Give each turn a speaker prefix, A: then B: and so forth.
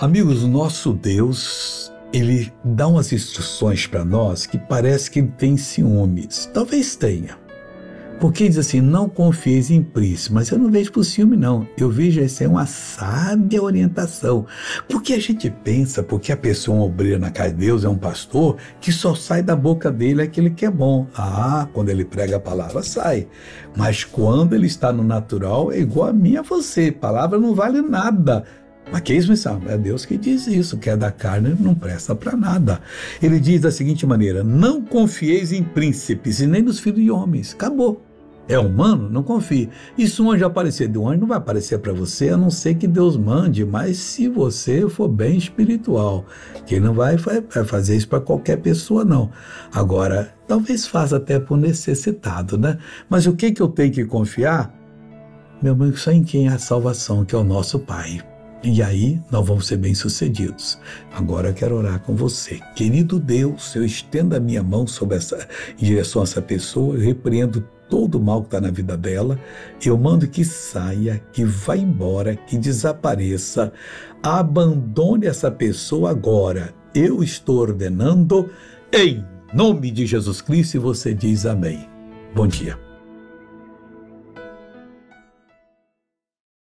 A: Amigos, nosso Deus, ele dá umas instruções para nós que parece que ele tem ciúmes. Talvez tenha. Porque diz assim, não confieis em príncipe, mas eu não vejo por ciúme não, eu vejo isso é uma sábia orientação, porque a gente pensa, porque a pessoa é um obreiro na casa de Deus, é um pastor, que só sai da boca dele aquele que é bom, ah, quando ele prega a palavra sai, mas quando ele está no natural é igual a mim a você, palavra não vale nada, mas que isso, missão? É Deus que diz isso, que é da carne não presta para nada. Ele diz da seguinte maneira: Não confieis em príncipes e nem nos filhos de homens. Acabou. É humano? Não confie. E se um anjo aparecer de um anjo, não vai aparecer para você, a não ser que Deus mande, mas se você for bem espiritual, que não vai fazer isso para qualquer pessoa, não. Agora, talvez faça até por necessitado, né? Mas o que, que eu tenho que confiar? Meu amigo, só em quem há salvação, que é o nosso Pai. E aí nós vamos ser bem-sucedidos. Agora eu quero orar com você. Querido Deus, eu estendo a minha mão sobre essa, em direção a essa pessoa, eu repreendo todo o mal que está na vida dela, eu mando que saia, que vá embora, que desapareça, abandone essa pessoa agora. Eu estou ordenando em nome de Jesus Cristo e você diz amém. Bom dia.